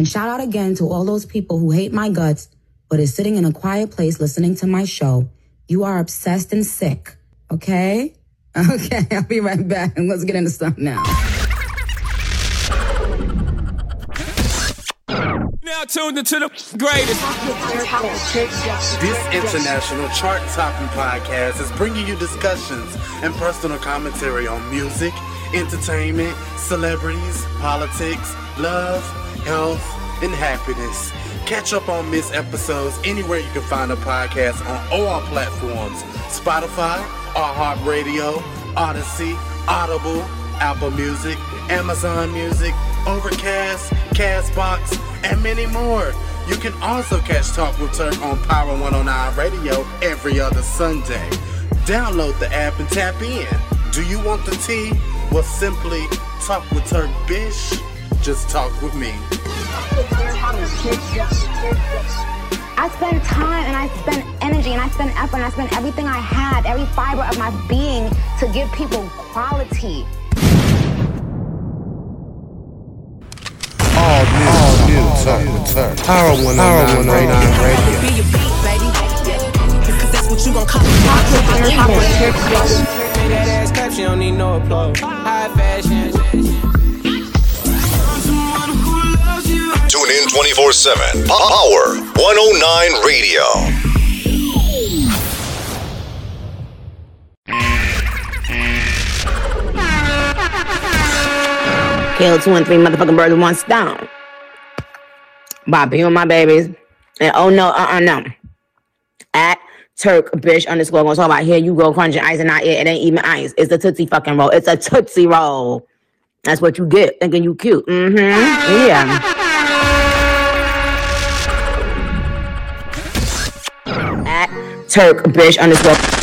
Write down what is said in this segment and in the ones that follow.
And shout out again to all those people who hate my guts, but is sitting in a quiet place listening to my show. You are obsessed and sick. Okay? Okay, I'll be right back. And let's get into stuff now. Now tuned into the greatest. This international chart topping podcast is bringing you discussions and personal commentary on music, entertainment, celebrities, politics, love, health, and happiness. Catch up on missed episodes anywhere you can find a podcast on all platforms Spotify, iHeartRadio, Audacy, Audible, Apple Music, Amazon Music, Overcast, Castbox, and many more. You can also catch Talk with Turk on Power 109 Radio every other Sunday. Download the app and tap in. Do you want the tea? Well, simply talk with Turk Bish. Just talk with me. I spend time and I spend energy and I spend effort and I spend everything I have, every fiber of my being to give people quality. All new, all new, Talk with Turk. Power 109 Radio. Be your beat, that's what you gon' call That ass clap, she don't need no applause. High fashion. Tune in 24 7. Power 109 Radio. Kill two and three motherfucking birds with one stone. By being my babies. And oh no, uh uh no. At Turk bitch underscore gonna talk about here you go crunching ice and not it. It ain't even ice. It's a tootsie fucking roll. It's a tootsie roll. That's what you get thinking you cute. Mm-hmm. Yeah. Turk bitch underscore.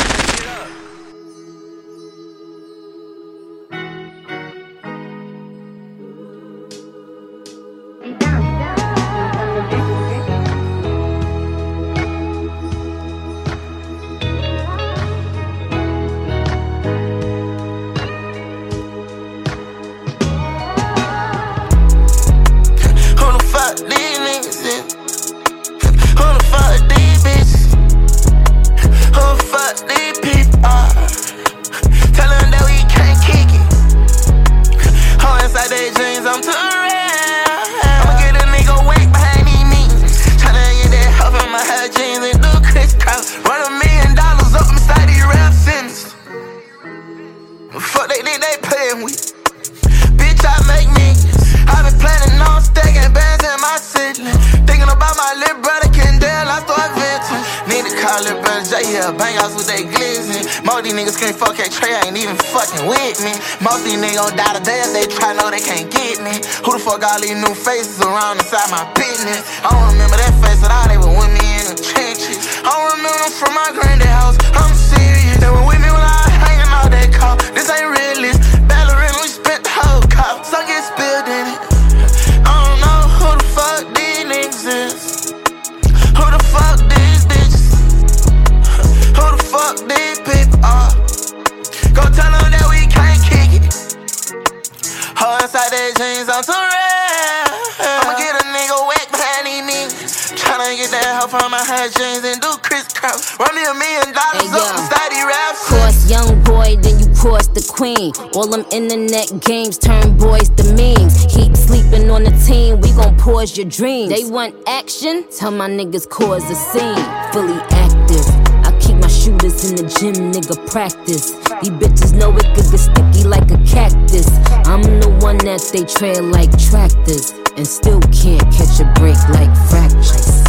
Your dreams. They want action? Tell my niggas cause a scene. Fully active. I keep my shooters in the gym, nigga practice. These bitches know it could get sticky like a cactus. I'm the one that they trail like tractors. And still can't catch a break like fractures.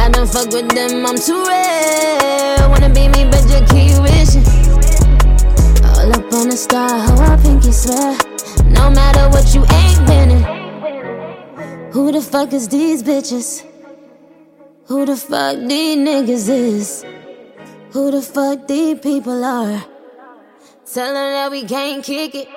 I don't fuck with them, I'm too real. Wanna be me, but you keep wishing. All up on the star, how I pinky swear. No matter what, you ain't winning. Who the fuck is these bitches? Who the fuck these niggas is? Who the fuck these people are? Tell them that we can't kick it.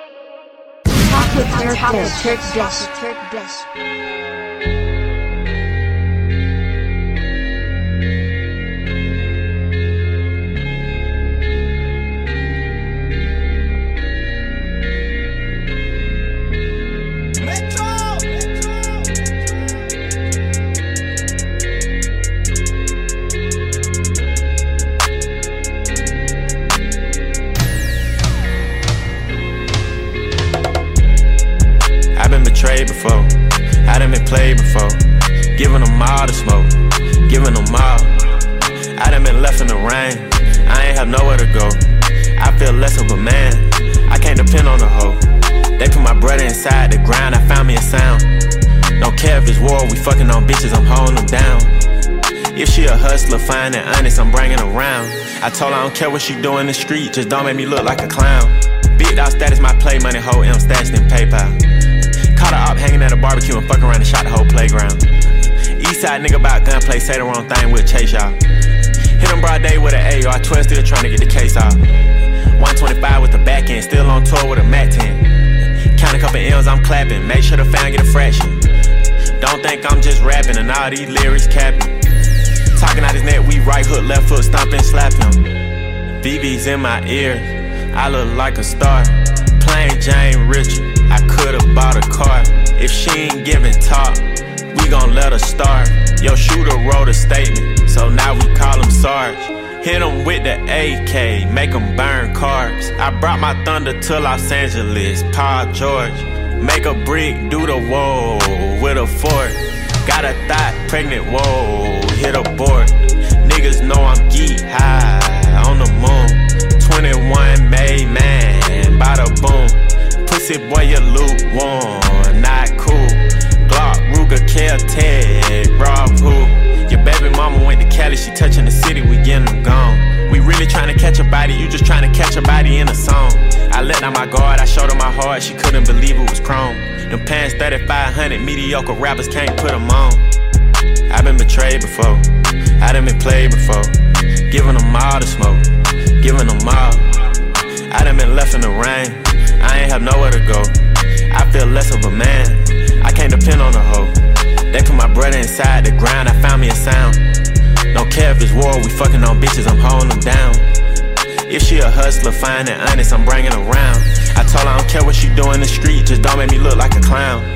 Played before. Giving them all the smoke, giving them all. I done been left in the rain, I ain't have nowhere to go. I feel less of a man, I can't depend on the hoe. They put my brother inside the ground, I found me a sound. Don't care if it's war, we fucking on bitches, I'm holding them down. If she a hustler, fine and honest, I'm bringing around. I told her I don't care what she do in the street, just don't make me look like a clown. Big dog status, my play money, whole M stashed in PayPal. Caught her up hanging at a barbecue and fuck around and shot the whole playground. Eastside nigga about gunplay, say the wrong thing, we'll chase y'all. Hit him broad day with an AR, 12 still trying to get the case off. 125 with the back end, still on tour with a Mac 10. Count a couple L's, I'm clapping, make sure the fan get a fraction. Don't think I'm just rapping and all these lyrics capping. Talking out his neck, we right hook, left foot, stomping, slap him. BB's in my ear, I look like a star. Plain Jane Richard, I could've bought a car. If she ain't giving talk, we gon' let her start. Yo, shooter wrote a statement, so now we call him Sarge. Hit him with the AK, make him burn cars. I brought my thunder to Los Angeles, Paul George. Make a brick, do the wall with a fork. Got a thought, pregnant, whoa, hit a board. Niggas know I'm geek high on the moon. 21 made man, bada boom. Pussy boy, you lukewarm, not cool. Glock, Ruger, Kel-Tec, Rob who? Your baby mama went to Cali, she touching the city, we getting them gone. We really trying to catch a body, you just trying to catch a body in a song. I let down my guard, I showed her my heart, she couldn't believe it was chrome. Them pants 3500, mediocre rappers can't put them on. I've been betrayed before, I done been played before. Giving them all the smoke, giving them all. I done been left in the rain, I ain't have nowhere to go. I feel less of a man, I can't depend on a hoe. They put my brother inside the ground, I found me a sound. Don't care if it's war, we fucking on bitches, I'm holding them down. If she a hustler, fine and honest, I'm bringing around. I told her I don't care what she do in the street, just don't make me look like a clown.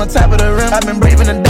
on top of the rim. I've been braving the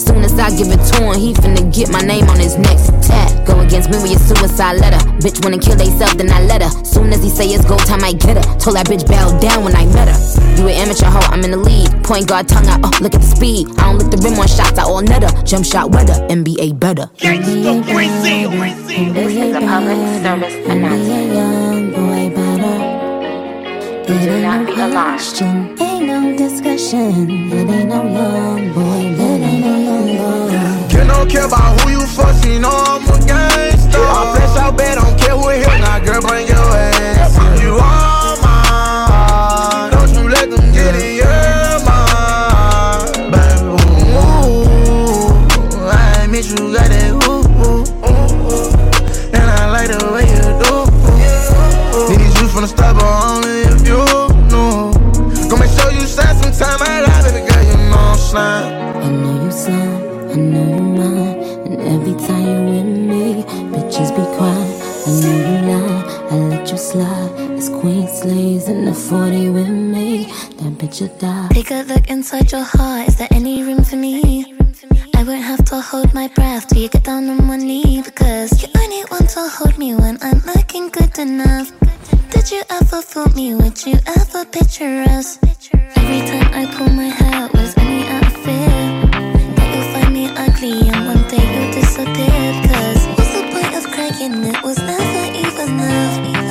Soon I give it to him, he finna get my name on his next tat. Go against me with your suicide letter. Bitch wanna kill theyself, then I let her. Soon as Dizzy say it's go time, I get her. Told that bitch bow down when I met her. You an amateur hoe, I'm in the lead. Point guard tongue out, oh, look at the speed. I don't lick the rim on shots, I all netter. Jump shot weather, NBA better. This is a public service announcement. young boy better. Do not be alarmed. Ain't no discussion. It ain't no young boy. It ain't no young Kid don't care about who you fuck, you know I'm a gangster. I flex out Take a look inside your heart. Is there any room for me? I won't have to hold my breath till you get down on one knee because you only want to hold me when I'm looking good enough. Did you ever fool me? Would you ever picture us? Every time I pull my hair, was only out of fear that you'll find me ugly and one day you'll disappear. Cause what's the point of crying? It was never even enough.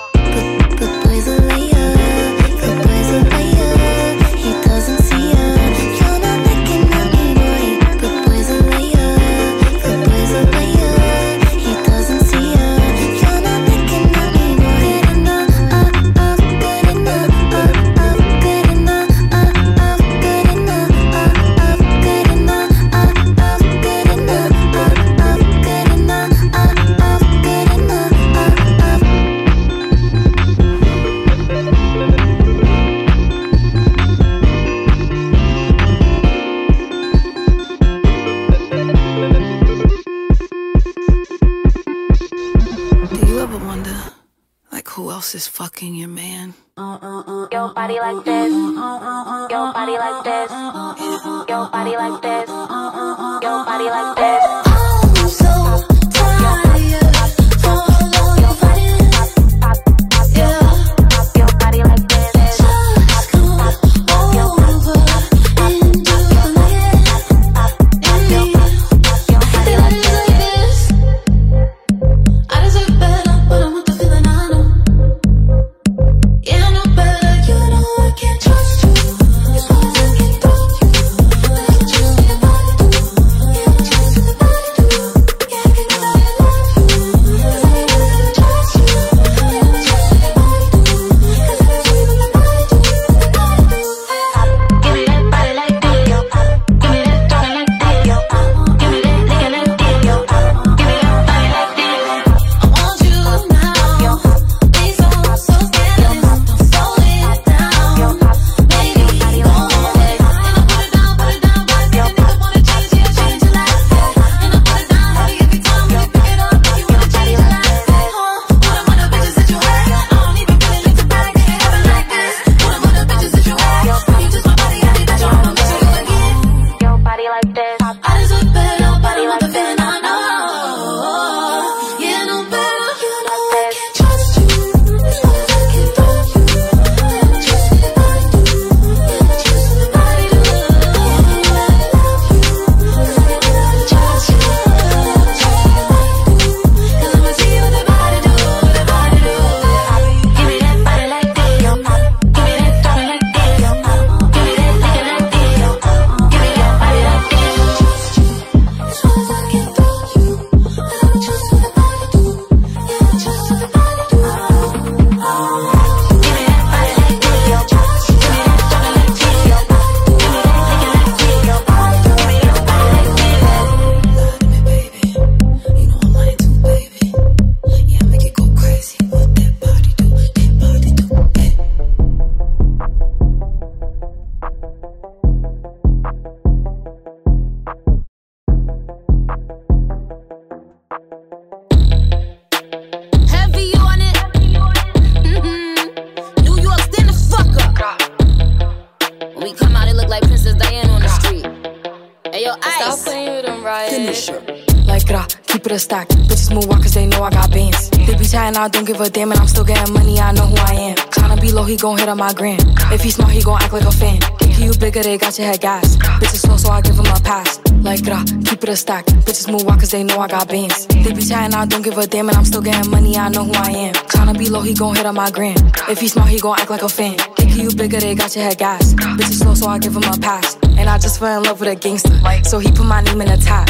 Give a damn, and I'm still getting money, I know who I am. Tryna be low, he gon' hit on my gram. If he smart, he gon' act like a fan. Think you bigger, they got your head gas. Bitches slow, so I give him a pass. Like, grah, keep it a stack. Bitches move walk cause they know I got bands. They be chatting, I don't give a damn, and I'm still getting money, I know who I am. Tryna be low, he gon' hit on my gram. If he smart, he gon' act like a fan. Think you bigger, they got your head gas. Bitches slow, so I give him a pass. And I just fell in love with a gangster. So he put my name in the top.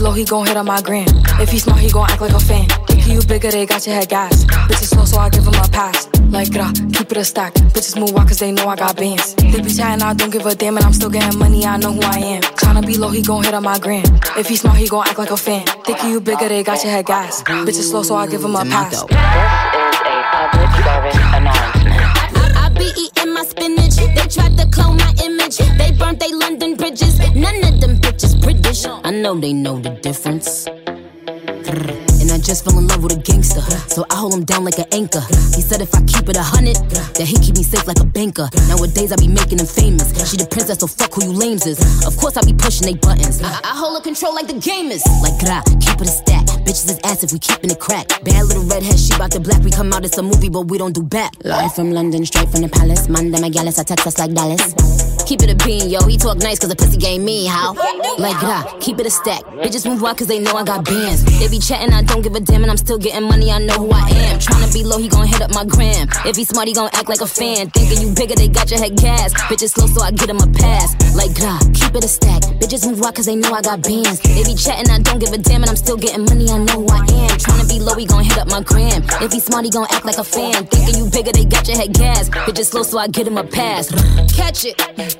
Low, he gon' hit on my gram. If he smart, he gon' act like a fan. Think you bigger, they got your head gas. Bitches slow, so I give him a pass. Like, grah, keep it a stack. Bitches move walk cause they know I got bands. They be chatting, I don't give a damn, and I'm still getting money, I know who I am. Tryna be low, he gon' hit on my gram. If he smart, he gon' act like a fan. Think you bigger, they got your head gas. Bitches slow, so I give him a pass. They London bridges. None of them bitches British. I know they know the difference. And I just fell in love with a gangster. So I hold him down like an anchor. He said if I keep it a hundred, that he keep me safe like a banker. Nowadays I be making him famous. She the princess, so fuck who you lames is. Of course I be pushing they buttons. I, I hold a control like the gamers. Like gra, keep it a stack. Bitches is ass if we keeping it crack. Bad little redhead, she bout the black. We come out, it's a movie, but we don't do back. Live from London, straight from the palace. Them a gallus, I text us like Dallas. Keep it a bean, yo. He talk nice cause the pussy game mean, how? Like gra, keep it a stack. Bitches move out cause they know I got bands. They be chatting, I don't give a damn, and I'm still getting money, I know who I am. Tryna be low, he gon' hit up my gram. If he smart, he gon' act like a fan. Thinking you bigger, they got your head gas. Bitches slow, so I get him a pass. Like, gra, keep it a stack. Bitches move out cause they know I got bands. They be chatting, I don't give a damn, and I'm still getting money, I know who I am. Tryna be low, he gon' hit up my gram. If he smart, he gon' act like a fan. Thinking you bigger, they got your head gas. Bitches slow, so I get him a pass. Catch it.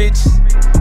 rags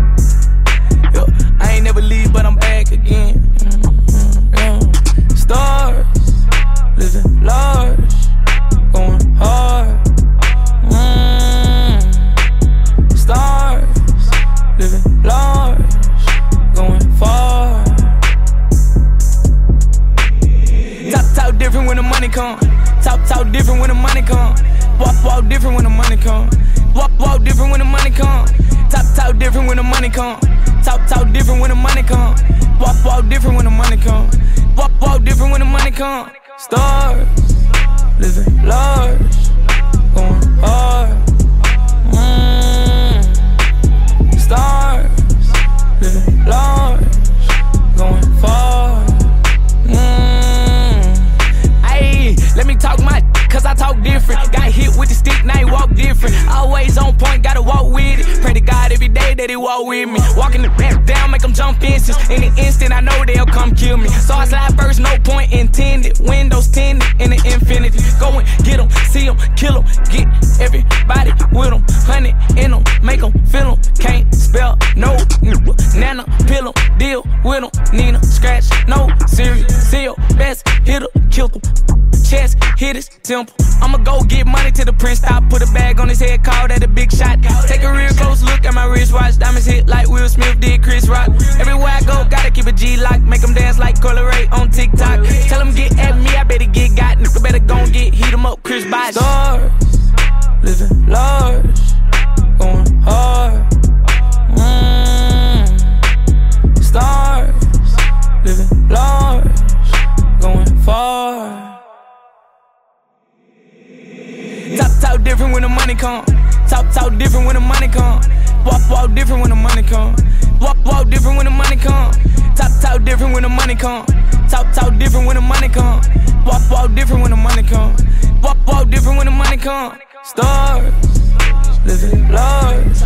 me. So I slide first, no point intended. Windows tinted in the infinity. Go and get them, see them, kill them. Get everybody with them. Honey in them, make them feel them. Can't spell no nana, pill deal with. Nina, scratch, no serious. Seal, best hitter, kill them. Chest, hit his temple. I'ma go get money to the prince stop. Put a bag on his head, call that a big shot. Take a real close look at my wristwatch. Diamonds hit like Will Smith did Chris Rock. Gotta keep a Glock. Make them dance like Color Ray on TikTok. Tell them get at me, I better get got. Nigga better gon' get heat 'em up, Chris Bosh. Come. Talk, talk different when the money come. Walk, walk different when the money come. Walk, walk different when the money come. Stars, living large,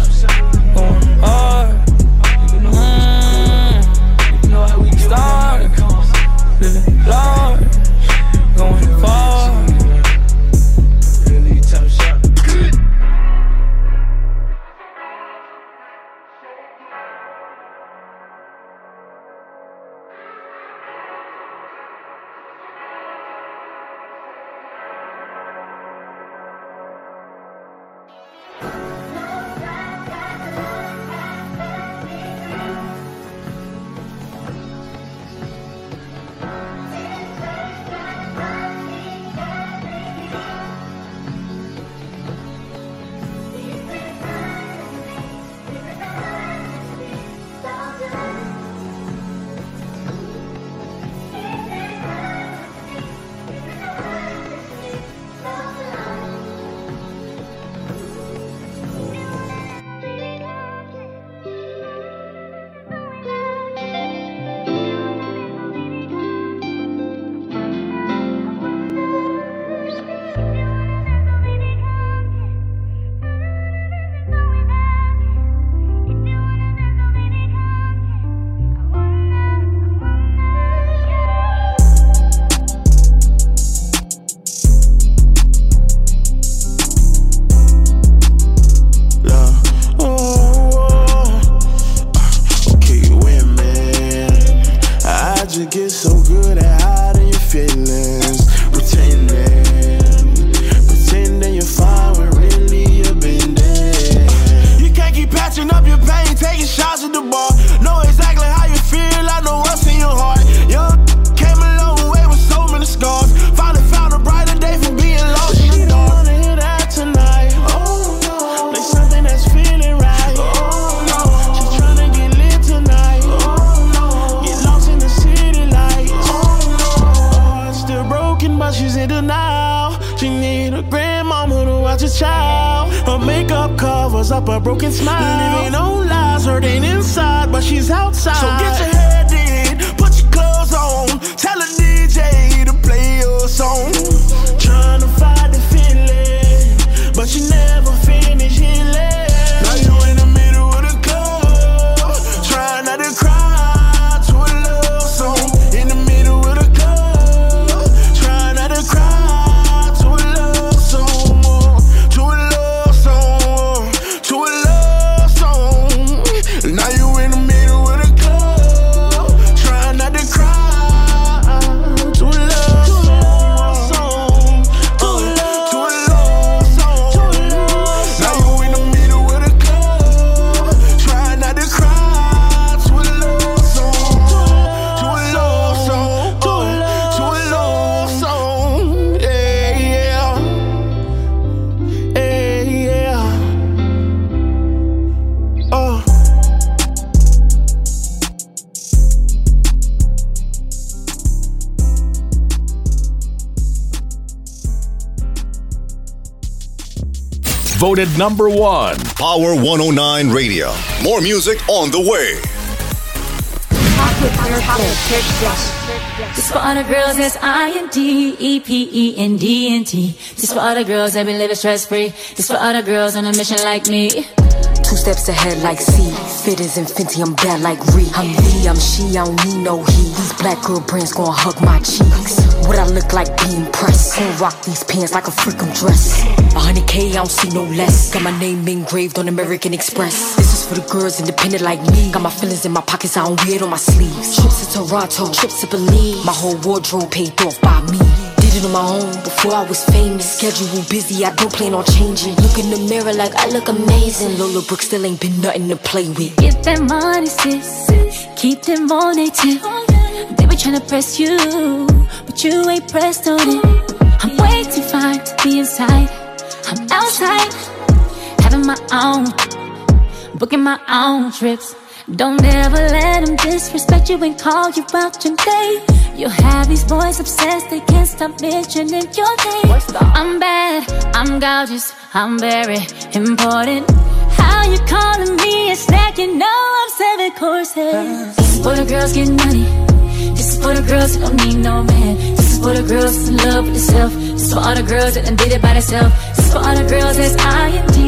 child. Her makeup covers up a broken smile. Living on lies, hurting inside, but she's outside. So get your head in, put your clothes on. Tell the DJ to play your song. Trying to fight the feeling, but you never Voted number one. Power 109 Radio. More music on the way. This for all the girls that's I N D E P E N D N T. This for all the girls that been living stress free. This for all the girls on a mission like me. Two steps ahead like C. Fit as Infinity, I'm bad like Ree. I'm me, I'm she, I don't need no he. These black girl brands gon' hug my cheeks. What I look like be impressed. Gon' rock these pants like a freakum dress. A hundred K, I don't see no less. Got my name engraved on American Express. This is for the girls independent like me. Got my feelings in my pockets, I don't wear it on my sleeves. Trips to Toronto, trips to Berlin. My whole wardrobe paid off by me. Did it on my own before I was famous. Schedule busy, I don't plan on changing. Look in the mirror like I look amazing. Lola Brooke's still ain't been nothing to play with. Get that money, sis. Keep them on they tip. They be tryna press you, but you ain't pressed on it. I'm way too fine to be inside. I'm outside, having my own, booking my own trips. Don't ever let them disrespect you and call you out your name. You'll have these boys obsessed, they can't stop mentioning your name. I'm bad, I'm gorgeous, I'm very important. How you calling me a snack? You know I'm seven courses. For the girls get money. This is for the girls who don't need no man. This is for the girls in love with themselves. This is for all the girls that done did it by themselves. This is for all the girls that's I N D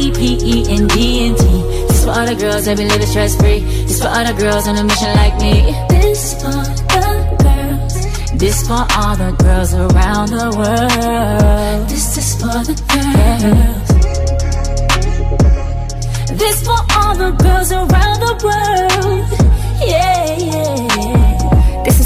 E P E N D N T. This is for all the girls that be living stress free. This is for all the girls on a mission like me. This is for the girls. This for all the girls around the world. This is for the girls. This for all the girls around the world. Yeah, yeah. Is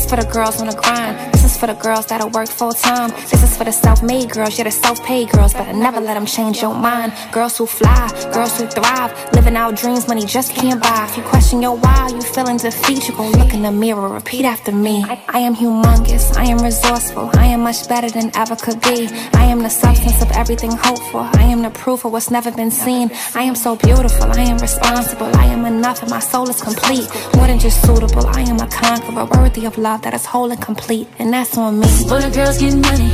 for the girls on the grind. Is for the girls that'll work full time. This is for the self-made girls, yeah, the self-paid girls. But I never let them change your mind. Girls who fly, girls who thrive, living out dreams money just can't buy. If you question your why, you feeling defeat, you gon' look in the mirror, repeat after me. I, I am humongous, I am resourceful, I am much better than ever could be. I am the substance of everything hopeful. I am the proof of what's never been seen. I am so beautiful, I am responsible, I am enough, and my soul is complete. More than just suitable, I am a conqueror, worthy of love that is whole and complete, and that's on me. This is for the girls getting money.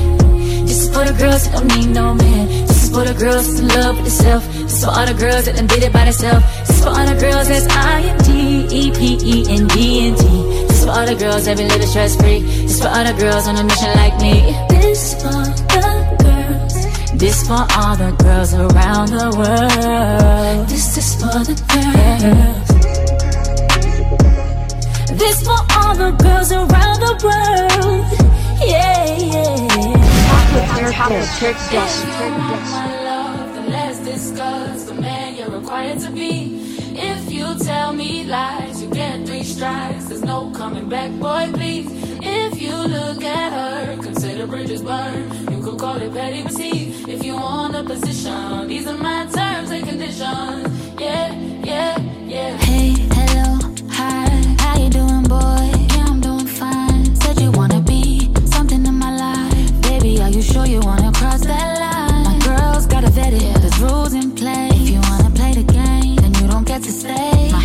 This is for the girls that don't need no man. This is for the girls that's in love with themselves. This is for all the girls that done did it by themselves. This is for all the girls that's I N D E P E N D N T. This is for all the girls that been living stress free. This is for all the girls on a mission like me. This is for the girls. This for all the girls around the world. This is for the girls. This for all the girls around the world. Yeah, yeah. My love, then let's discuss the man you're required to be. If you tell me lies, you get three strikes. There's no coming back, boy, please. If you look at her, consider bridges burned. You could call it petty, see, if you want a position, these are my terms and conditions. Yeah, yeah, yeah. Hey, hello, rules in play. If you wanna play the game, then you don't get to stay. My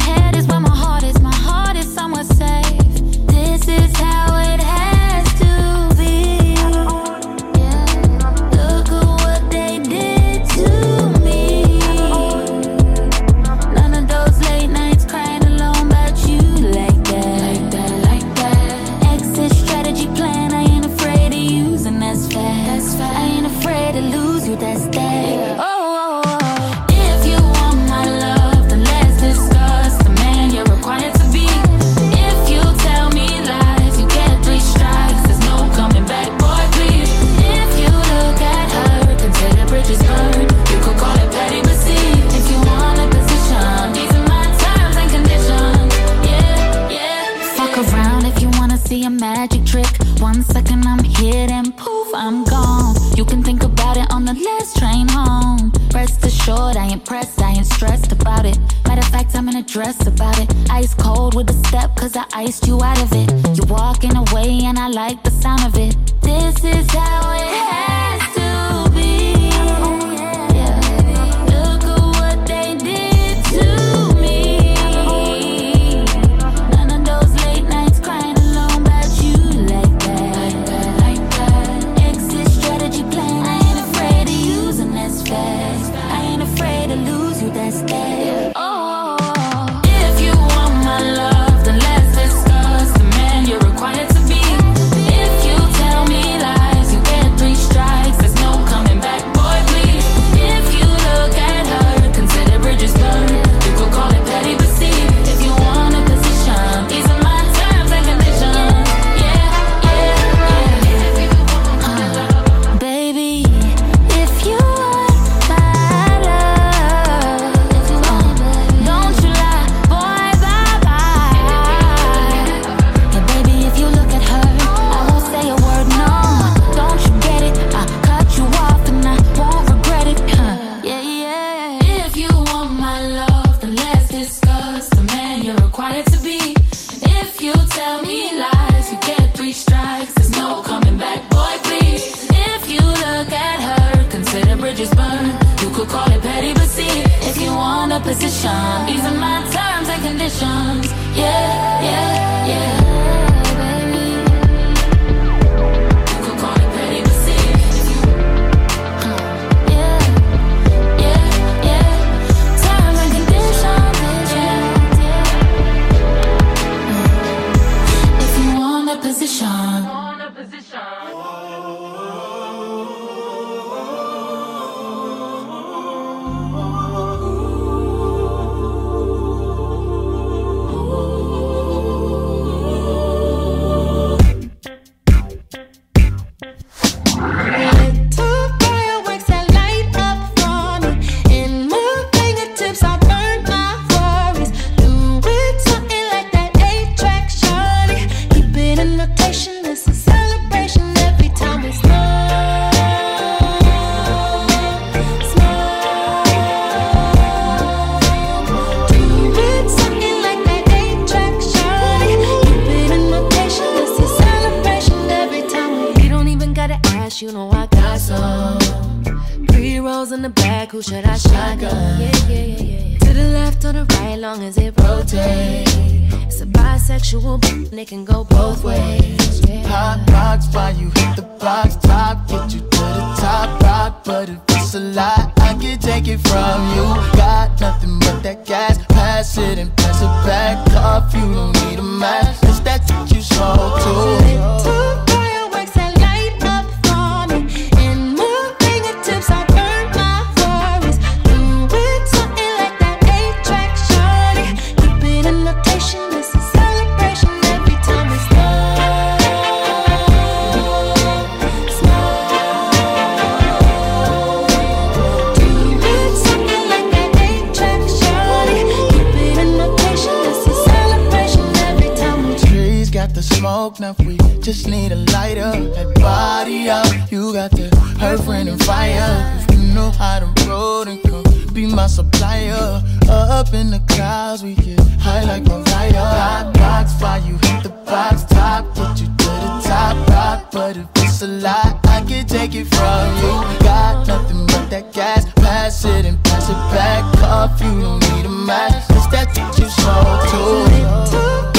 dress about it. Ice cold with a step, cause I iced you out of it. You're walking away, and I like the sound of it. This is how I got rolls in the back, who should I shotgun? Yeah, yeah, yeah, yeah. To the left or the right, long as it rotates. It's a bisexual, and it can go both ways. Yeah. Hot box while you hit the box top. Get you to the top rock. But if it's a lot, I can take it from you. Got nothing but that gas. Pass it and pass it back off. You don't need a match. It's that shit you smoke too. Just need a lighter. That body up, you got the earth, wind, and fire. If you know how to roll, then come be my supplier. Up in the clouds, we get high like Mariah. Hot box, while you hit the box top, get you to the top rock. But if it's a lot, I can take it from you. Got nothing but that gas, pass it and pass it back off. You don't need a match, it's that shit you smoke too.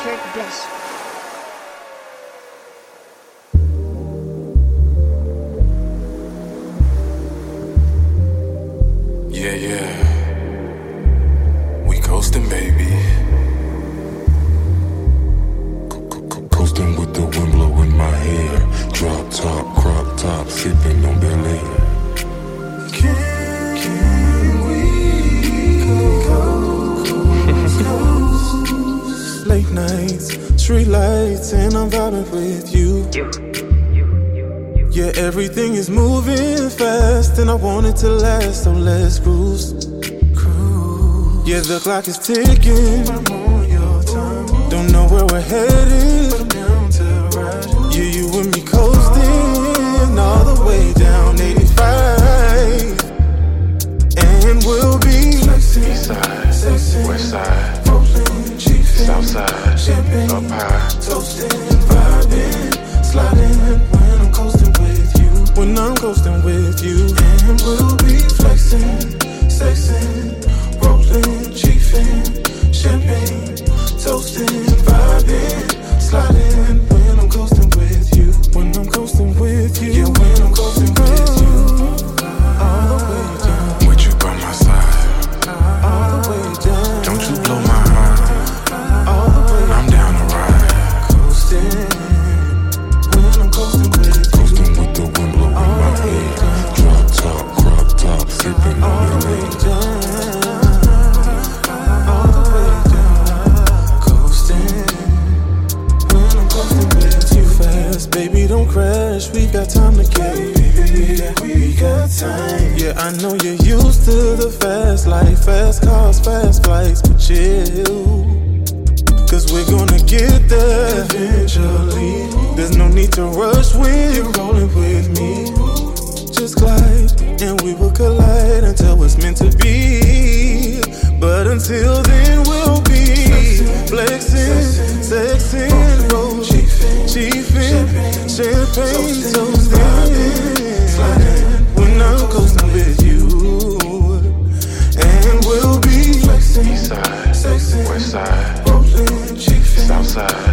everything is moving fast, and I want it to last, so let's cruise. Cruise. Yeah, the clock is ticking. Don't know where we're headed. Yeah, you and me coasting all the way down 85. And we'll be East side, west side, south side, up high. I'm coasting with you, and we'll be flexing, eventually. There's no need to rush when you're rolling with me. Just glide, and we will collide until it's meant to be. But until then, we'll be flexing, sexing, roll, chiefing, champagne toasting. When I'm coasting with you, and we'll be East side, west side, south side,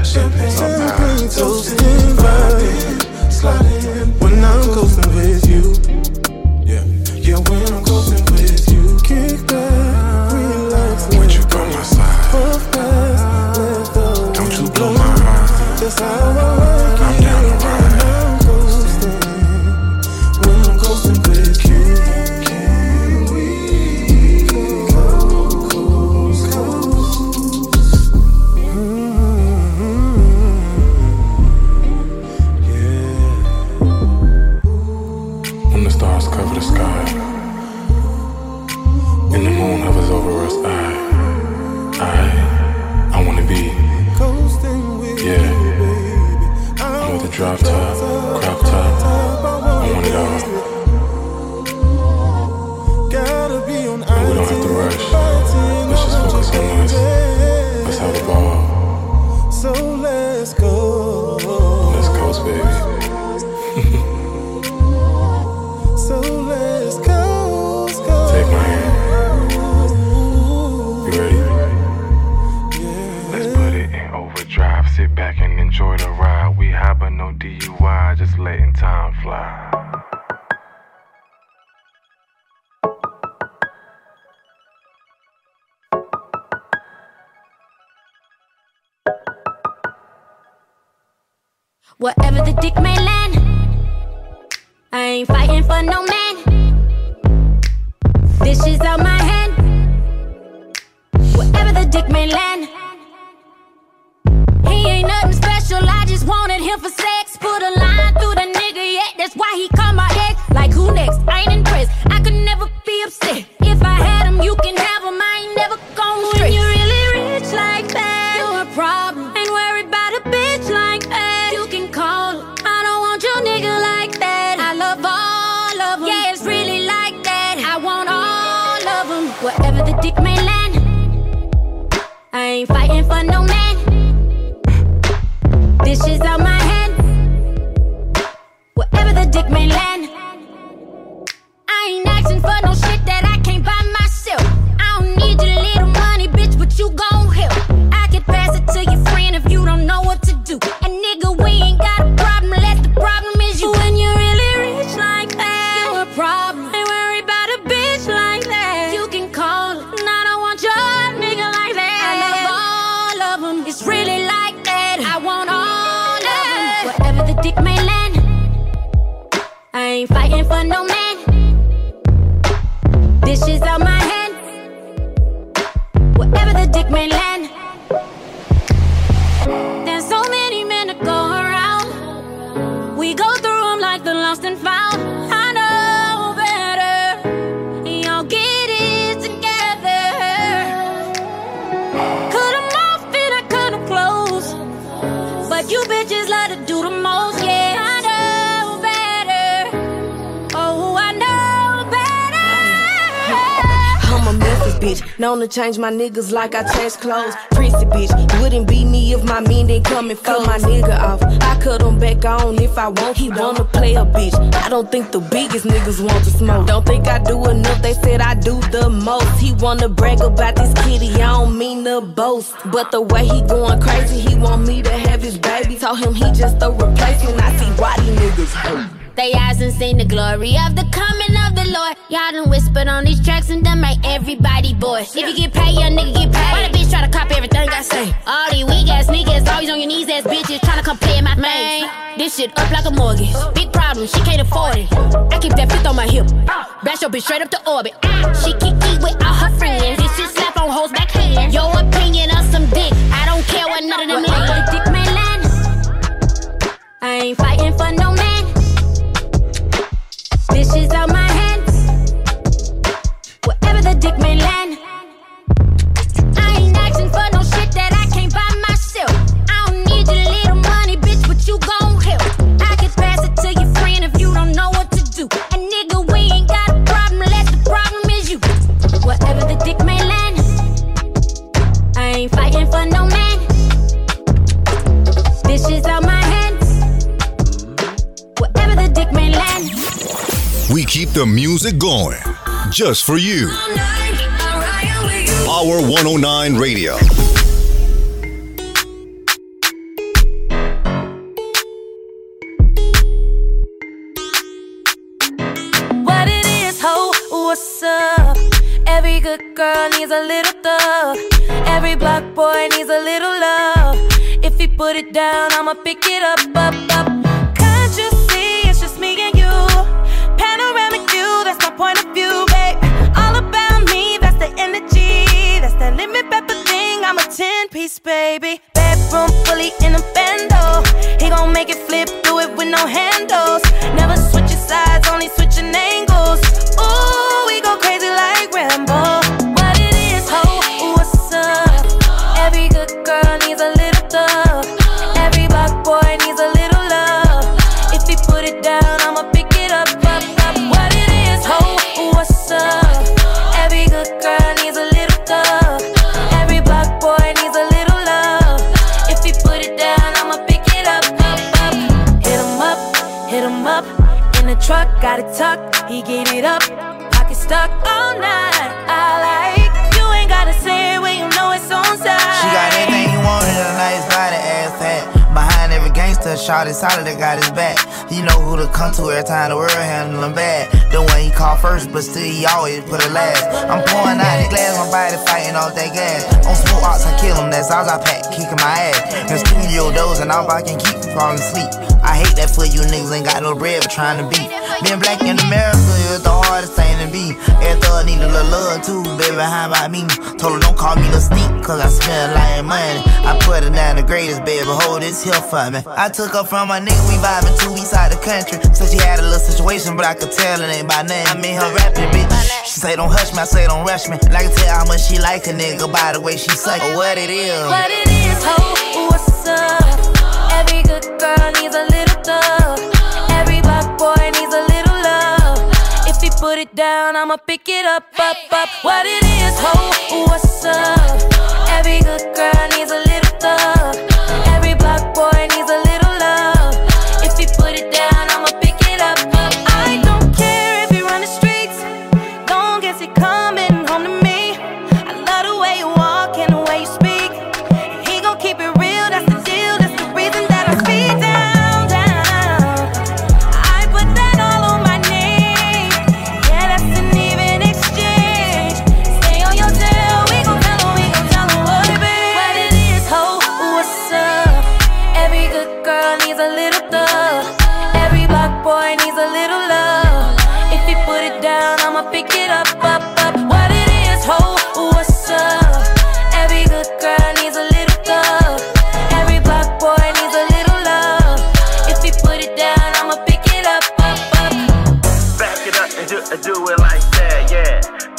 change my niggas like I change clothes. Prissy bitch, wouldn't be me if my men didn't come and cut my nigga off. I cut him back on if I want. He wanna play a bitch. I don't think the biggest niggas want to smoke. Don't think I do enough. They said I do the most. He wanna brag about this kitty. I don't mean to boast, but the way he going crazy, he want me to have his baby. Told him he just a replacement. I see why these niggas hurt. They eyes and seen the glory of the coming of the Lord. Y'all done whispered on these tracks and done make everybody bored. If you get paid, young nigga get paid. Why the bitch try to copy everything I say? All these weak ass niggas, always on your knees ass bitches trying to come play in my man. This shit up like a mortgage. Big problem, she can't afford it. I keep that fifth on my hip. Bash your bitch straight up to orbit. She kiki with all her friends. This shit slap on hoes back hand. Your opinion of some dick. I don't care what none of them like. The dick may land. I ain't fighting for no man. Bitches out my hands. Wherever the dick may land. I ain't asking for no shit that I We keep the music going just for you. Power 109 Radio. What it is, ho, what's up? Every good girl needs a little thug. Every block boy needs a little love. If he put it down, I'ma pick it up, up, up. 10 piece, baby. Bedroom fully in a bando. He gon' make it flip, do it with no handles. Never switching sides, only switching got it tucked. He get it up. Pocket stuck all night. I like you ain't gotta say it when you know it's on side. She got everything he wanted, a nice body, ass fat. Behind every gangster, shot is solid, got his back. He know who to come to every time the world handle him bad. The one he call first, but still he always put it last. I'm pouring out the glass, my body fighting off that gas. On smoke ox, I kill him, that's all I pack, kicking my ass. In studio doors, and all I can keep from falling asleep. I hate that for you niggas ain't got no bread for trying to be. Being black in America is the hardest thing to be. Every thug need a little love too, baby. How about me? Told her don't call me the stink, cause I lot of money. I put her down the greatest, baby. Hold this here for me. I took her from my nigga, we vibing two weeks out of the country. So she had a little situation, but I could tell it ain't by name. I mean her rapping, bitch. She say don't hush me, I say don't rush me. And I can tell how much she like a nigga by the way she suck or what it is. What it is, ho, what's up? Every good girl needs a little. Every block boy needs a little love. If he put it down, I'ma pick it up, up, up. What it is, ho, what's up? Every good girl needs a little thug. Every block boy needs a little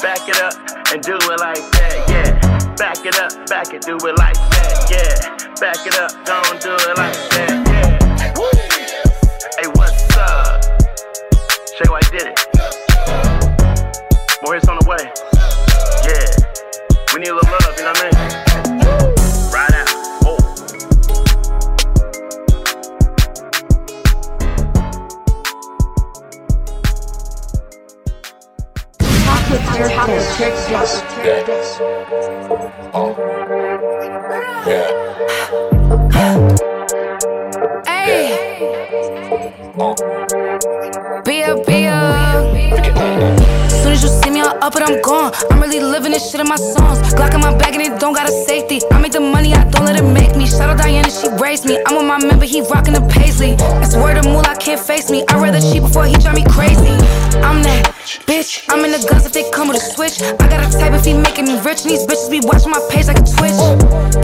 Back it up and do it like that, yeah. Back it up, back it, do it like that, yeah. Back it up, don't do it like that, yeah. Hey, what's up? Shay White did it. More hits on the way. Yeah. We need a little love, you know what I mean? your house. Take this. Yeah. Oh. Yeah. Hey. Yeah. Oh. Be a, be a. Soon as you see me, I'll up it, I'm gone. I'm really living this shit in my songs. Glock in my bag and it don't got a safety. I make the money, I don't let it make me. Shout out Diana, she raised me. I'm with my member, he rockin' the paisley. That's word of moolah, can't face me. I'd rather cheat before he drive me crazy. I'm that bitch. I'm in the guns if they come with a switch. I got a type if he making me rich. And these bitches be watching my page like a twitch.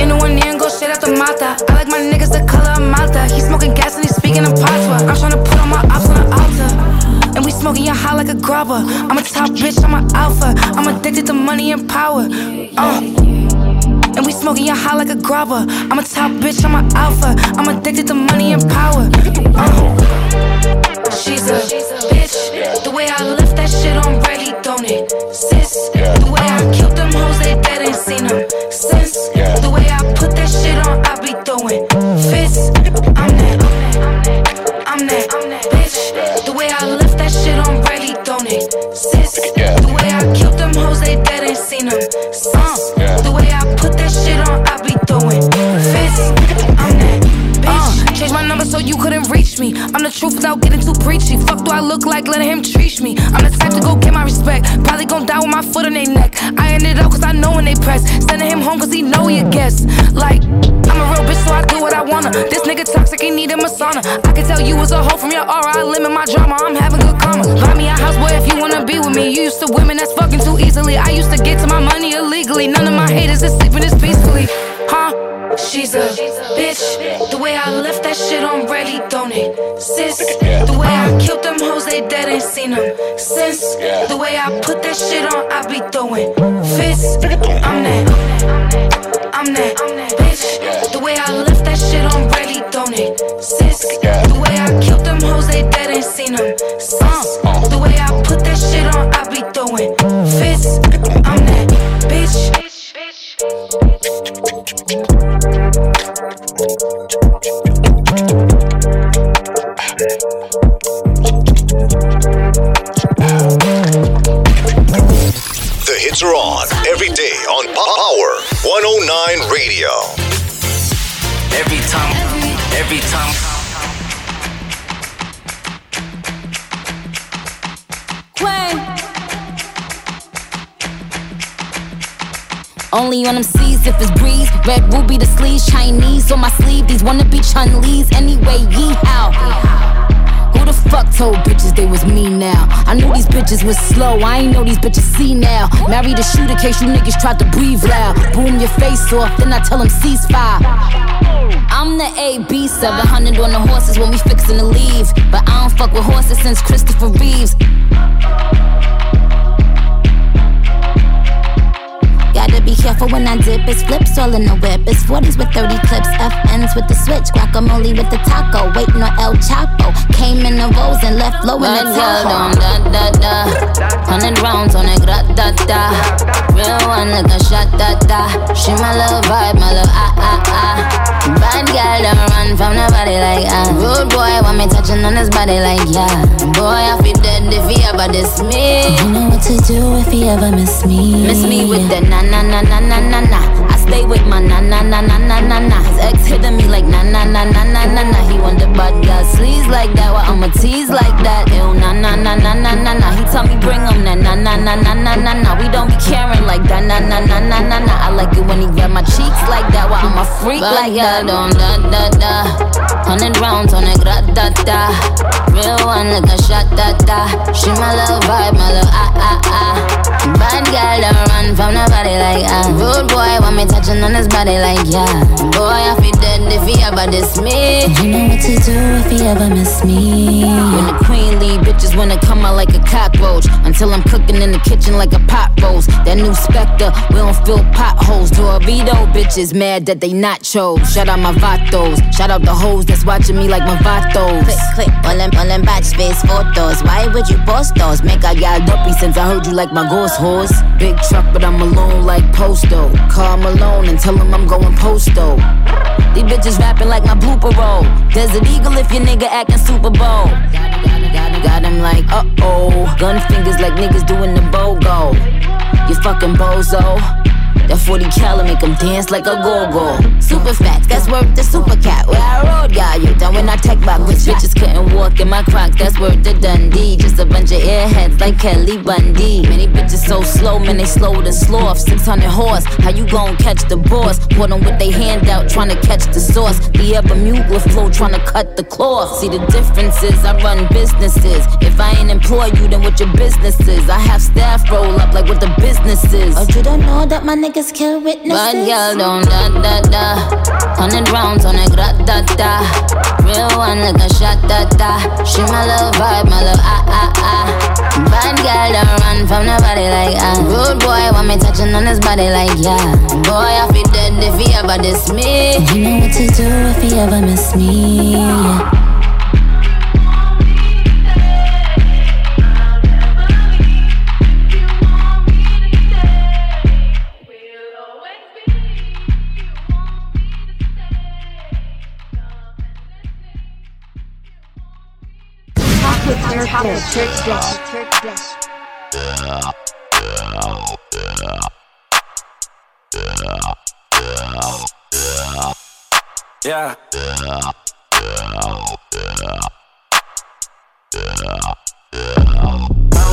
In the one ear and go straight out the mata. I like my niggas the color of Malta. He smoking gas and he speaking in patois. I'm trying to put on my ops on the altar. Smoking your high like a grubber. I'm a top bitch, I'm an alpha. I'm addicted to money and power. Uh. And we smoking your high like a grubber. I'm a top bitch, I'm an alpha. I'm addicted to money and power. Uh. She's a bitch. The way I lift that shit on ready, don't it? Sis. The way I killed them hoes, they dead ain't seen them since. The way I put that shit on, I be throwing fists. Them. The way I put that shit on, I be throwing fists. I'm that. Uh, change my number so you couldn't reach me. I'm the truth without getting too preachy. Fuck do I look like letting him treat me? I'm the type to go get my respect. Probably gon' die with my foot on their neck. I ended up cause I know when they press. Sending him home cause he know he a guest. This nigga toxic, he need a masana. I can tell you was a hoe from your aura. I limit my drama, I'm having good karma. Buy me a house, boy, if you wanna be with me. You used to women that's fucking too easily. I used to get to my money illegally. None of my haters is sleeping this peacefully. Huh? She's a bitch. The way I left that shit on ready, don't it? Sis. The way I killed them hoes, they dead ain't seen them since. The way I put that shit on, I be throwing fists. I'm that. I'm that. Bitch. The way I left that shit on ready, don't it? Sis. The way I killed them hoes, they dead ain't seen them since. Uh. The way I put that shit on, I be throwing fists. I'm that. Bitch, bitch, bitch, bitch, bitch. The are on every day on Power 109 Radio. Every time, every time. Only on them seas if it's breeze. Red ruby the sleeves, Chinese on my sleeve. These wanna be Chun-Li's anyway. Yee how? Fuck told bitches they was me now? I knew these bitches was slow. I ain't know these bitches see now. Married a shooter case you niggas tried to breathe loud. Boom your face off, then I tell them ceasefire. I'm the AB 700 on the horses when we fixin' to leave. But I don't fuck with horses since Christopher Reeves. Be careful when I dip. It's flips all in the whip. It's 40s with 30 clips. FNs with the switch. Guacamole with the taco. Waiting on El Chapo. Came in the rolls and left low in the Tahoe. da da da. Hundred rounds on a grat da da. Real one like a shot da da. She my little vibe, my little ah ah ah. Bad girl don't run from nobody like ah. Rude boy want me touching on his body like yeah. Boy I feel if he ever diss me. You know what to do if you ever miss me. Miss me with the na na na na na na stay with my na na na na na na na. His ex hitting me like na na na na na na na. He wonder about got sleeves like that, why I'ma tease like that? Ew na na na na na na na. He tell me bring him that na na na na na na na. We don't be caring like that na na na na na na. I like it when he grab my cheeks like that, why I'm a freak like that. On da da da, hundred rounds on a gra da da. Real one like a shot da da. She my little vibe, my little ah ah ah. Bad girl don't run from nobody like ah. Rude boy want me to touching on his body like yeah. Boy I feel dead if he ever diss me. You know what to do if you ever miss me. When the queen leave, bitches wanna come out like a cockroach. Until I'm cooking in the kitchen like a pot roast. That new Spectre, we don't fill potholes. Dorito bitches mad that they not chose. Shout out my vatos. Shout out the hoes that's watching me like my vatos. Click, click, all them, all them batch space photos. Why would you post those? Make I got dumpy since I heard you like my ghost horse. Big truck, but I'm alone like Posto. Call Malone and tell him I'm going posto. These bitches rapping like my blooper roll. Desert Eagle if your nigga acting Super Bowl. Got him like, uh oh. Gun fingers like niggas doing the BOGO. You fucking bozo. That 40 cal make him dance like a go-go. Super fat, that's worth the super cat. Where I rode, got you. Down when I tech back, which bitches couldn't walk in my crocs. That's worth the Dundee. Just a bunch of airheads like Kelly Bundy. Many bitches so slow, man, they slow than sloth. 600 horse, how you gon' catch the boss? Put them with they hand out, trying to catch the sauce. The ever mute with flow, trying to cut the cloth. See the differences, I run businesses. If I ain't employ you, then what your business is? I have staff roll up like what the business is. Oh, you don't know that my niggas kill witnesses. Bad girl don't da da da. Hundred rounds on a grat da da. Real one like a shot da da. She my love vibe, my love ah ah ah. Bad girl don't run from nobody like ah. Rude boy want me touching on his body like yeah. Boy I feel dead if he ever diss me. You know what to do if you ever miss me. Yeah. Yeah. I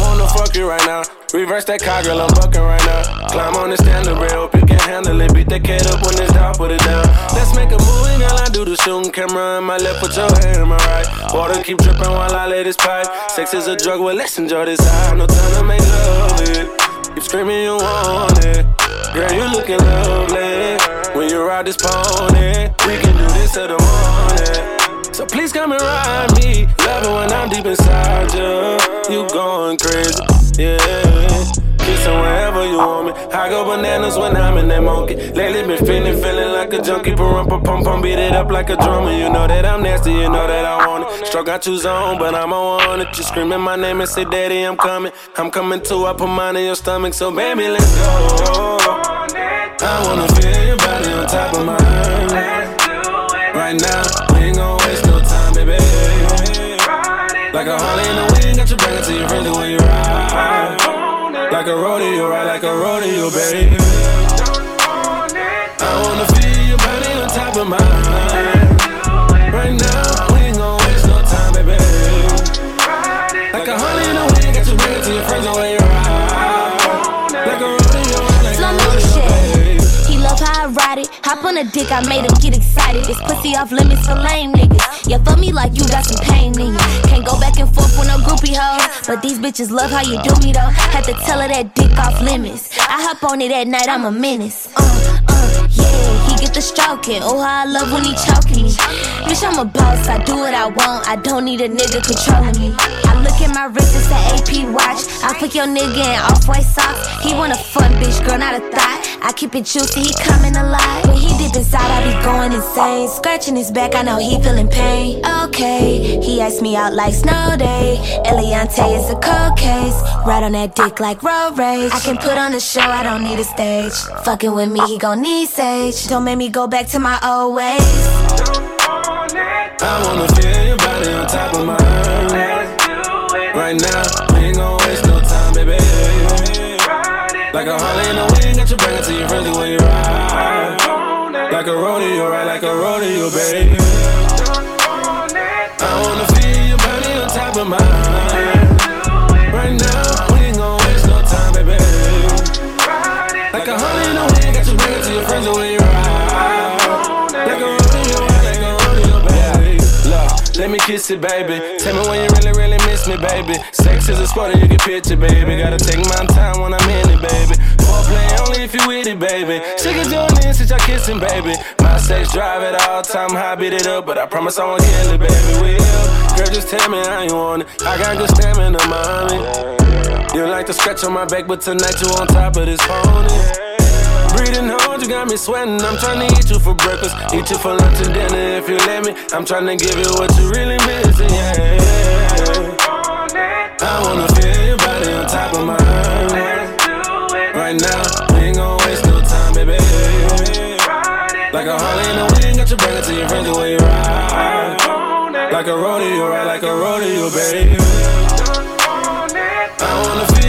wanna fuck you right now. Reverse that car, girl, I'm bucking right now. Climb on the standard rail, hope you can handle it. Beat that kid up when it's down, put it down. Let's make a movie, girl. I do the shooting camera in my left, put your hand in my right. Water keep dripping while I lay this pipe. Sex is a drug, well, let's enjoy this high. No time to make love it. Keep screaming, you want it. Girl, you looking lovely. When you ride this pony, we can do this till the morning. So please come and ride me. Love it when I'm deep inside you. You going crazy, yeah. Wherever you want me. I go bananas when I'm in that monkey. Lately been feeling, feeling like a junkie. Pump, pump, pump, beat it up like a drummer. You know that I'm nasty, you know that I want it. Struck out you zone, but I'm on it. You screaming my name and say, Daddy, I'm coming. I'm coming too. I put mine in your stomach, so baby, let's go. I wanna feel your body on top of mine. Right now, we ain't gon' waste no time, baby. Like a Harley in the wind, got you banging till you really when you ride. Like a rodeo, ride like a rodeo, baby. I wanna feel your body on top of mine. Right now, ride it. Hop on a dick, I made him get excited. This pussy off limits for lame niggas. You fuck me like you got some pain in. Can't go back and forth with no groupie hoes. But these bitches love how you do me though. Had to tell her that dick off limits. I hop on it at night, I'm a menace. Uh, uh, yeah, he get the stroking. Oh, how I love when he choking me. Bitch, I'm a boss, I do what I want. I don't need a nigga controlling me. I look at my wrist, it's an AP watch. I put your nigga in off white socks. He want a fun bitch, girl, not a thought. I keep it juicy, he coming alive. When he dip inside, I be going insane. Scratching his back, I know he feeling pain. Okay, he asked me out like snow day. Eliante is a cold case. Right on that dick like road rage. I can put on a show, I don't need a stage. Fucking with me, he gon' need sage. Don't make me go back to my old ways. I wanna feel your body on top of mine. Right now, Like a Harley in the wind, got you banging till you really when you ride. Like a rodeo, ride like a rodeo, baby. Me kiss it, baby. Tell me when you really, really miss me, baby. Sex is a sport you can picture, baby. Gotta take my time when I'm in it, baby. Foreplay only if you with it, baby. She can join in since y'all kissing, baby. My sex drive at all time, high beat it up, but I promise I won't kill it, baby. Will, girl, just tell me how you want it. I got good stamina, mommy. You like to scratch on my back, but tonight you on top of this pony. Breathing hard, you got me sweating. I'm trying to eat you for breakfast, eat you for lunch and dinner if you let me. I'm trying to give you what you really missing, yeah. I wanna feel your body on top of mine. Right now, we ain't gon' waste no time, baby. Like a Harley in the wind, got you banging till you friends when you ride. Like a rodeo, ride like a rodeo, baby. I wanna feel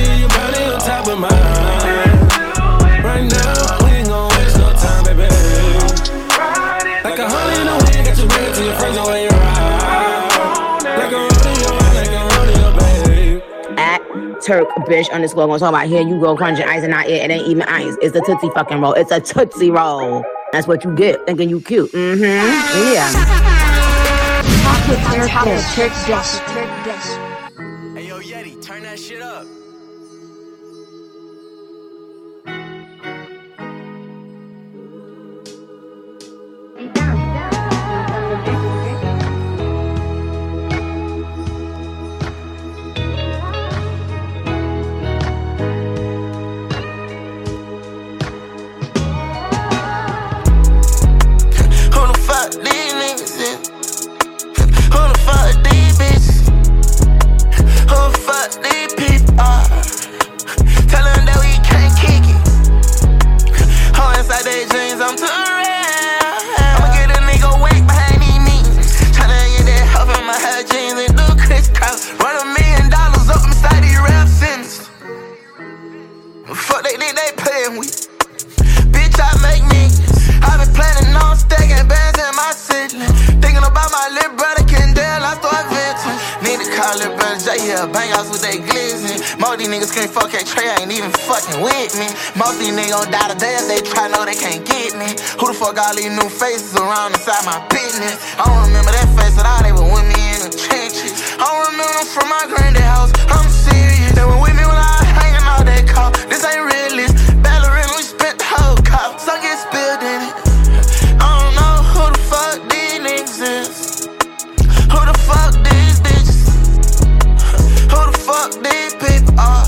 Turk bitch underscore gonna talk about here you go crunching ice and not it. It ain't even ice. It's a tootsie fucking roll. It's a tootsie roll. That's what you get thinking you cute. Mm-hmm. Yeah. I'm too real. I'ma get a nigga wet behind these knees. Tryna get that huff in my hair jeans and do crisscross. Run a million dollars up inside these rap centers. Fuck they think they playing with. Bitch, I make me. i been planning on stacking bands in my city. Thinking about my little brother to call little brother J, yeah, bang outs with they glizzy. Most these niggas can't fuck at Trey, ain't even fucking with me. Most these niggas gon' die today if they try, know they can't get me. Who the fuck all these new faces around inside my business? I don't remember that face at all, they were with me in the trenches. I don't remember them from my granddad house, I'm serious. These people are?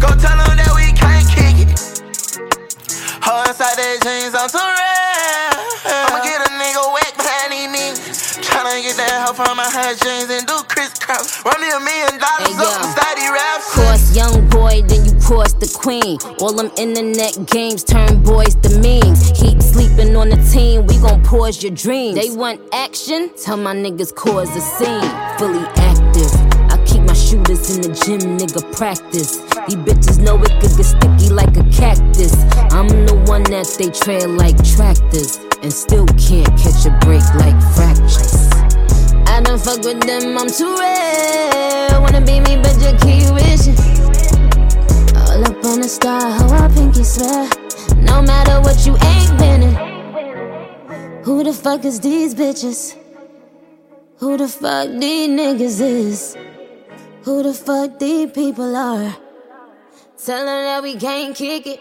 Go tell them that we can't kick it. Inside their jeans, I'm too real. I'ma get a nigga wet behind these knees. Tryna get that help from my hair jeans and do crisscross. Run me a million dollars Hey, up inside these raps. Cross young boy, then you cross the queen. All them internet games turn boys to memes. Keep sleeping on the team, we gon' pause your dreams. They want action, tell my niggas cause a scene. Fully active. I keep in the gym, nigga practice. These bitches know it could get sticky like a cactus. I'm the one that they trail like tractors. And still can't catch a break like fractures. I done fuck with them, I'm too real. Wanna be me, but you keep wishing. All up on the star, how I pinky swear. No matter what you ain't winning. Who the fuck is these bitches? Who the fuck these niggas is? Who the fuck these people are? Tell them that we can't kick it.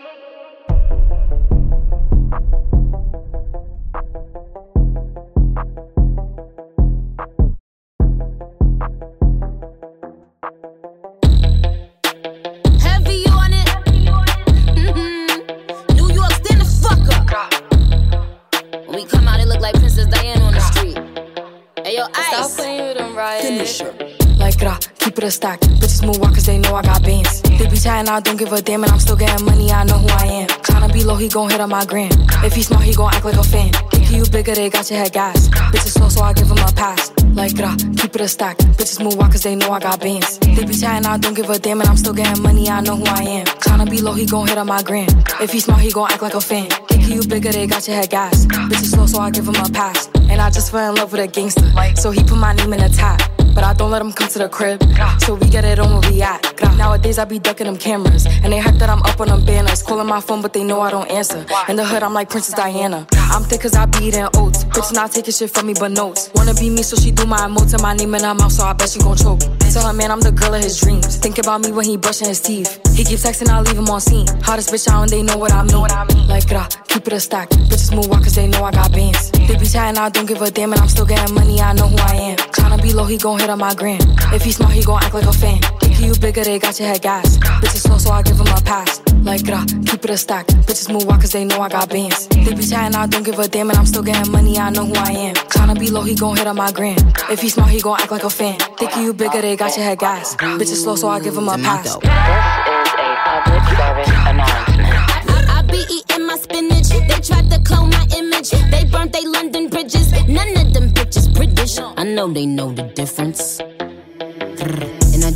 Heavy on it. Mm-hmm. New York, stand the fuck up. When we come out, it look like Princess Diana on the street. Hey, yo, Ice. Stop playing with them, right? Like rah, keep it a stack. Bitches move walk cause they know I got bands. They be chatting, I don't give a damn, and I'm still getting money, I know who I am. Tryna be low, he gon' hit on my gram. If he smart, he gon' act like a fan. Think you bigger, they got your head gas. Bitches slow, so I give him a pass. Like rah, keep it a stack. Bitches move walk cause they know I got bands. They be chatting, I don't give a damn, and I'm still getting money, I know who I am. Tryna be low, he gon' hit on my gram. If he smart, he gon' act like a fan. Think you bigger, they got your head gas. Bitches slow, so I give him a pass. And I just fell in love with a gangster. So he put my name in the top. But I don't let him come to the crib. So we get it on where we at. Nowadays I be ducking them cameras. And they hype that I'm up on them banners. Calling my phone, but they know I don't answer. In the hood, I'm like Princess Diana. I'm thick cause I be eating oats. Bitch not taking shit from me but notes. Wanna be me, so she do my emotes and my name in her mouth, so I bet she gon' choke. Tell her man I'm the girl of his dreams. Think about me when he brushing his teeth. He keep texting, I leave him on scene. Hottest bitch out and they know what I mean. Like rah, keep it a stack. Bitches move walk cause they know I got bands. They be chatting, I don't give a damn, and I'm still getting money, I know who I am. Tryna be low, he gon' hit on my gram. If he smart, he gon' act like a fan. Think you bigger, they got your head gas. Bitches slow, so I give him a pass. Like rah, keep it a stack. Bitches move walk cause they know I got bands. They be chatting, I don't give a damn, and I'm still getting money, I know who I am. Tryna be low, he gon' hit on my gram. If he smart, he gon' act like a fan. Think you bigger, they got your head gas. Bitches slow, so I give him a pass. This is a Public service announcement. I, I be eating my spinach. They tried to clone my image. They burnt they London bridges. None of them bitches British. I know they know the difference.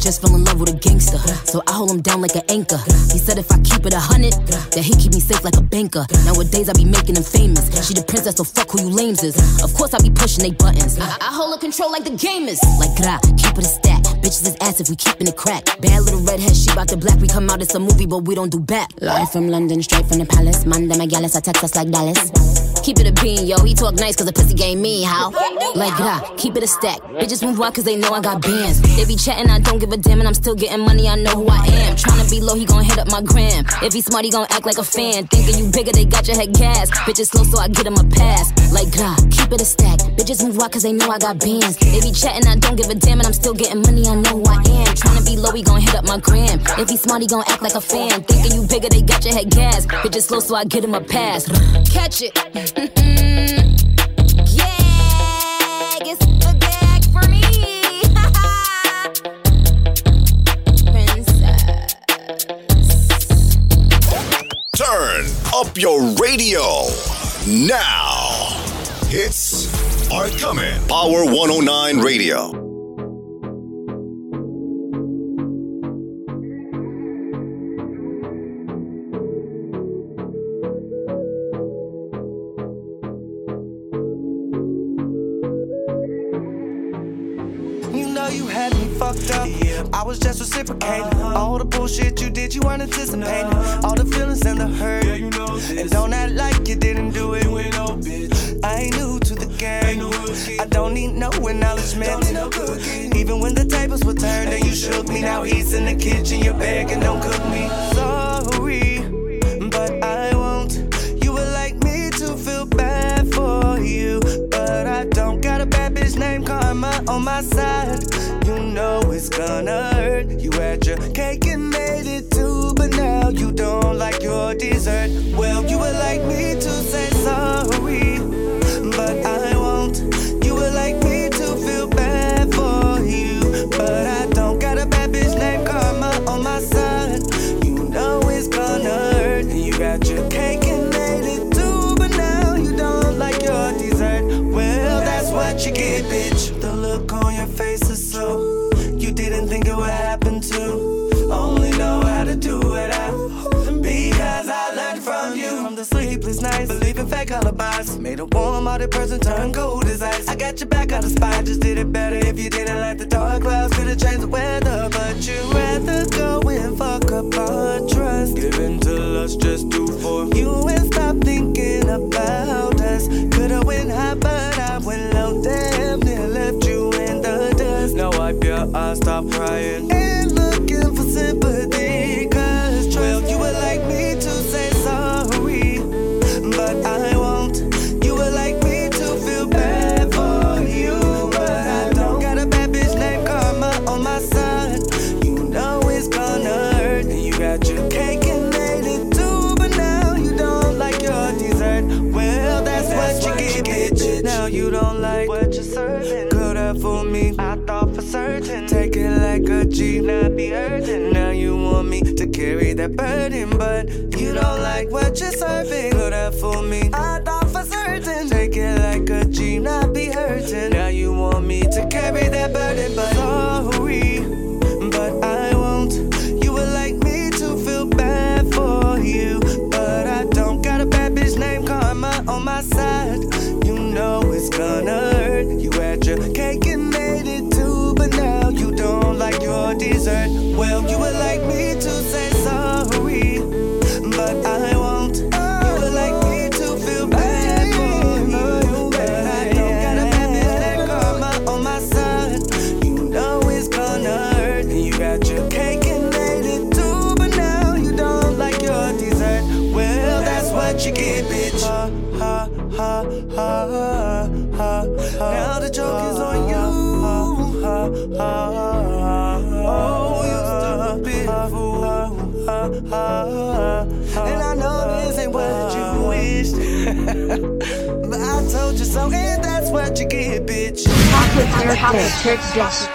Just fell in love with a gangster. So I hold him down like an anchor. He said if I keep it a hundred, that he keep me safe like a banker. Nowadays I be making him famous. She the princess, so fuck who you lames is. Of course I be pushing they buttons. I, I hold the control like the gamers. Like gra, keep it a stack. Bitches is ass if we keeping it crack. Bad little redhead, she bout the black. We come out, it's a movie, but we don't do back. Live from London, straight from the palace. Monday, my gallus, I text us like Dallas. Keep it a bean, yo. He talk nice cause the pussy game mean, how? Like, gra, keep it a stack. Bitches move out cause they know I got bands. They be chatting, I don't give a damn, and I'm still getting money, I know who I am. Tryna be low, he gon' hit up my gram. If he smart, he gon' act like a fan. Thinking you bigger, they got your head gas. Bitches slow, so I get him a pass. Like, gra, keep it a stack. Bitches move out cause they know I got bands. They be chatting, I don't give a damn, and I'm still getting money, I know who I am. Tryna be low, he gon' hit up my gram. If he smart, he gon' act like a fan. Thinking you bigger, they got your head gas. Bitches slow, so I get him a pass. Catch it. Turn up your radio now. Hits are coming. Power 109 Radio. I was just reciprocating. All the bullshit you did, you weren't anticipating. All the feelings and the hurt. And don't act like you didn't do it. I ain't new to the game. I don't need no acknowledgement. Even when the tables were turned and you shook me, now he's in the kitchen, you're begging, don't cook me. Sorry, but I won't. You would like me to feel bad for you, but I don't got a bad bitch named Karma on my side. It's gonna hurt. You had your cake and made it too, but now you don't like your dessert. Well, you would like me alibis. Made a warm hearted person turn cold as ice. I got your back on the spot, just did it better if you didn't let the dark clouds could have changed the weather. But you rather go and fuck up our trust. Giving to lust just do for you and stop thinking about us. Could've went high, but I went low. Damn near left you in the dust. Now wipe your eyes, stop crying. And looking not be hurting. Now you want me to carry that burden. But you don't like what you're serving. Girl, that for me. I thought for certain. Take it like a G, not be hurting. Now you want me to carry that burden. But sorry, bitch. Chocolate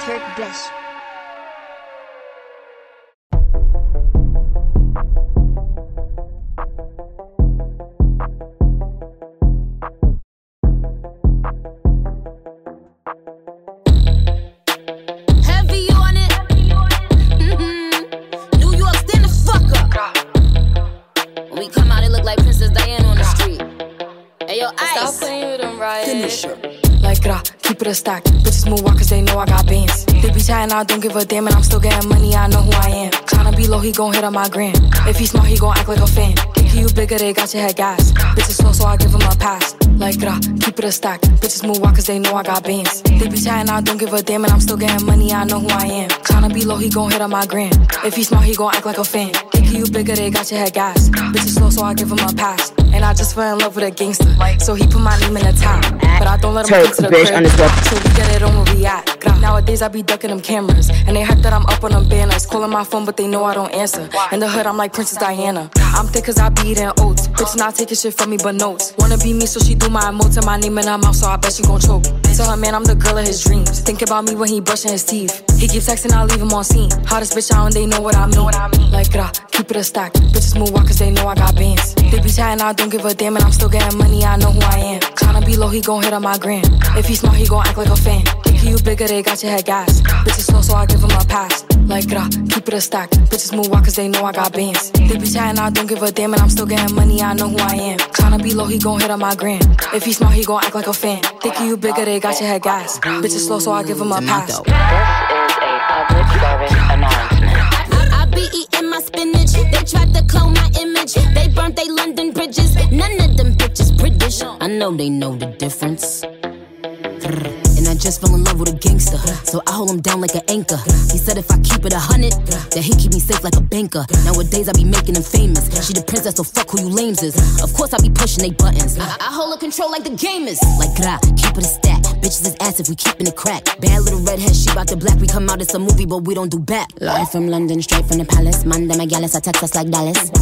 Turk Dish. I don't give a damn, and I'm still getting money, I know who I am. Tryna be low, he gon' hit on my gram. If he smart, he gon' act like a fan. If you bigger, they got your head gas. Bitches slow, so I give him a pass. Like, rah, keep it a stack. Bitches move walk cause they know I got bands. They be chatting, I don't give a damn, and I'm still getting money, I know who I am. Tryna be low, he gon' hit on my gram. If he smart, he gon' act like a fan. If you bigger, they got your head gas. Bitches slow, so I give him a pass. And I just fell in love with a gangster. So he put my name in the top. But I don't let him Turk, to the bitch, crib. underscore. So we get it on where we at. Nowadays I be ducking them cameras. And they hype that I'm up on them banners. Calling my phone, but they know I don't answer. In the hood, I'm like Princess Diana. I'm thick cause I be eating oats. Bitch not taking shit from me but notes. Wanna be me, so she do my emotes and my name in her mouth, so I bet she gon' choke. Tell her man I'm the girl of his dreams. Think about me when he brushing his teeth. He keep texting, I leave him on scene. Hottest bitch out and they know what I mean. Like, grah, keep it a stack. Bitches move walk cause they know I got bands. They be chatting, I don't give a damn, and I'm still getting money, I know who I am. Tryna be low, he gon' hit on my gram. If he smart, he gon' act like a fan. Think you bigger, they got your head gas. Bitches slow, so I give him a pass. Like, grah, keep it a stack. Bitches move walk cause they know I got bands. They be chatting, I don't give a damn, and I'm still getting money, I know who I am. Tryna be low, he gon' hit on my gram. If he smart, he gon' act like a fan. Think you bigger, they got your head gas. Bitches slow, so I give him a pass. This is a public service announcement. I be eating my spinach. They tried to clone my image. They burnt they London bridges. None of them bitches British. I know they know the difference. I just fell in love with a gangster. So I hold him down like an anchor. He said if I keep it a hundred, that he keep me safe like a banker. Nowadays I be making him famous. She the princess, so fuck who you lames is. Of course I be pushing they buttons. I, I hold a control like the gamers. Like gra, keep it a stack. Bitches is ass if we keeping it crack. Bad little redhead, she bout the black. We come out, it's a movie, but we don't do back. Live from London, straight from the palace. Monday, my gallus, I text us like Dallas.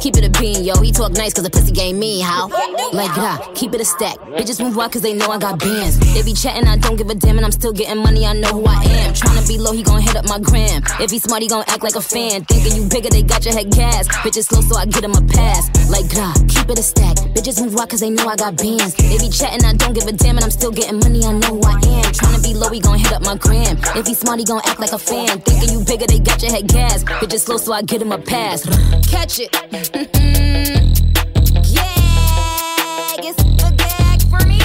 Keep it a bean, yo. He talk nice cause the pussy game me, how? Like, gra, keep it a stack. Bitches move wild cause they know I got bands. They be chatting, I don't give a damn, and I'm still getting money, I know who I am. Tryna be low, he gon' hit up my gram. If he smart, he gon' act like a fan. Thinking you bigger, they got your head gas. Bitches slow, so I get him a pass. Like, gra, keep it a stack. Bitches move wild cause they know I got bands. They be chatting, I don't give a damn, and I'm still getting money, I know who I am. Tryna be low, he gon' hit up my gram. If he smart, he gon' act like a fan. Thinking you bigger, they got your head gas. Bitches slow, so I get him a pass. Catch it. Mm-hmm. yeah, it's the gag for me.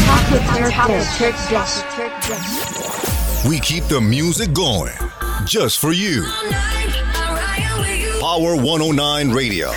Talk with Turk Dish. Turk Dish. We keep the music going just for you. Power 109 Radio.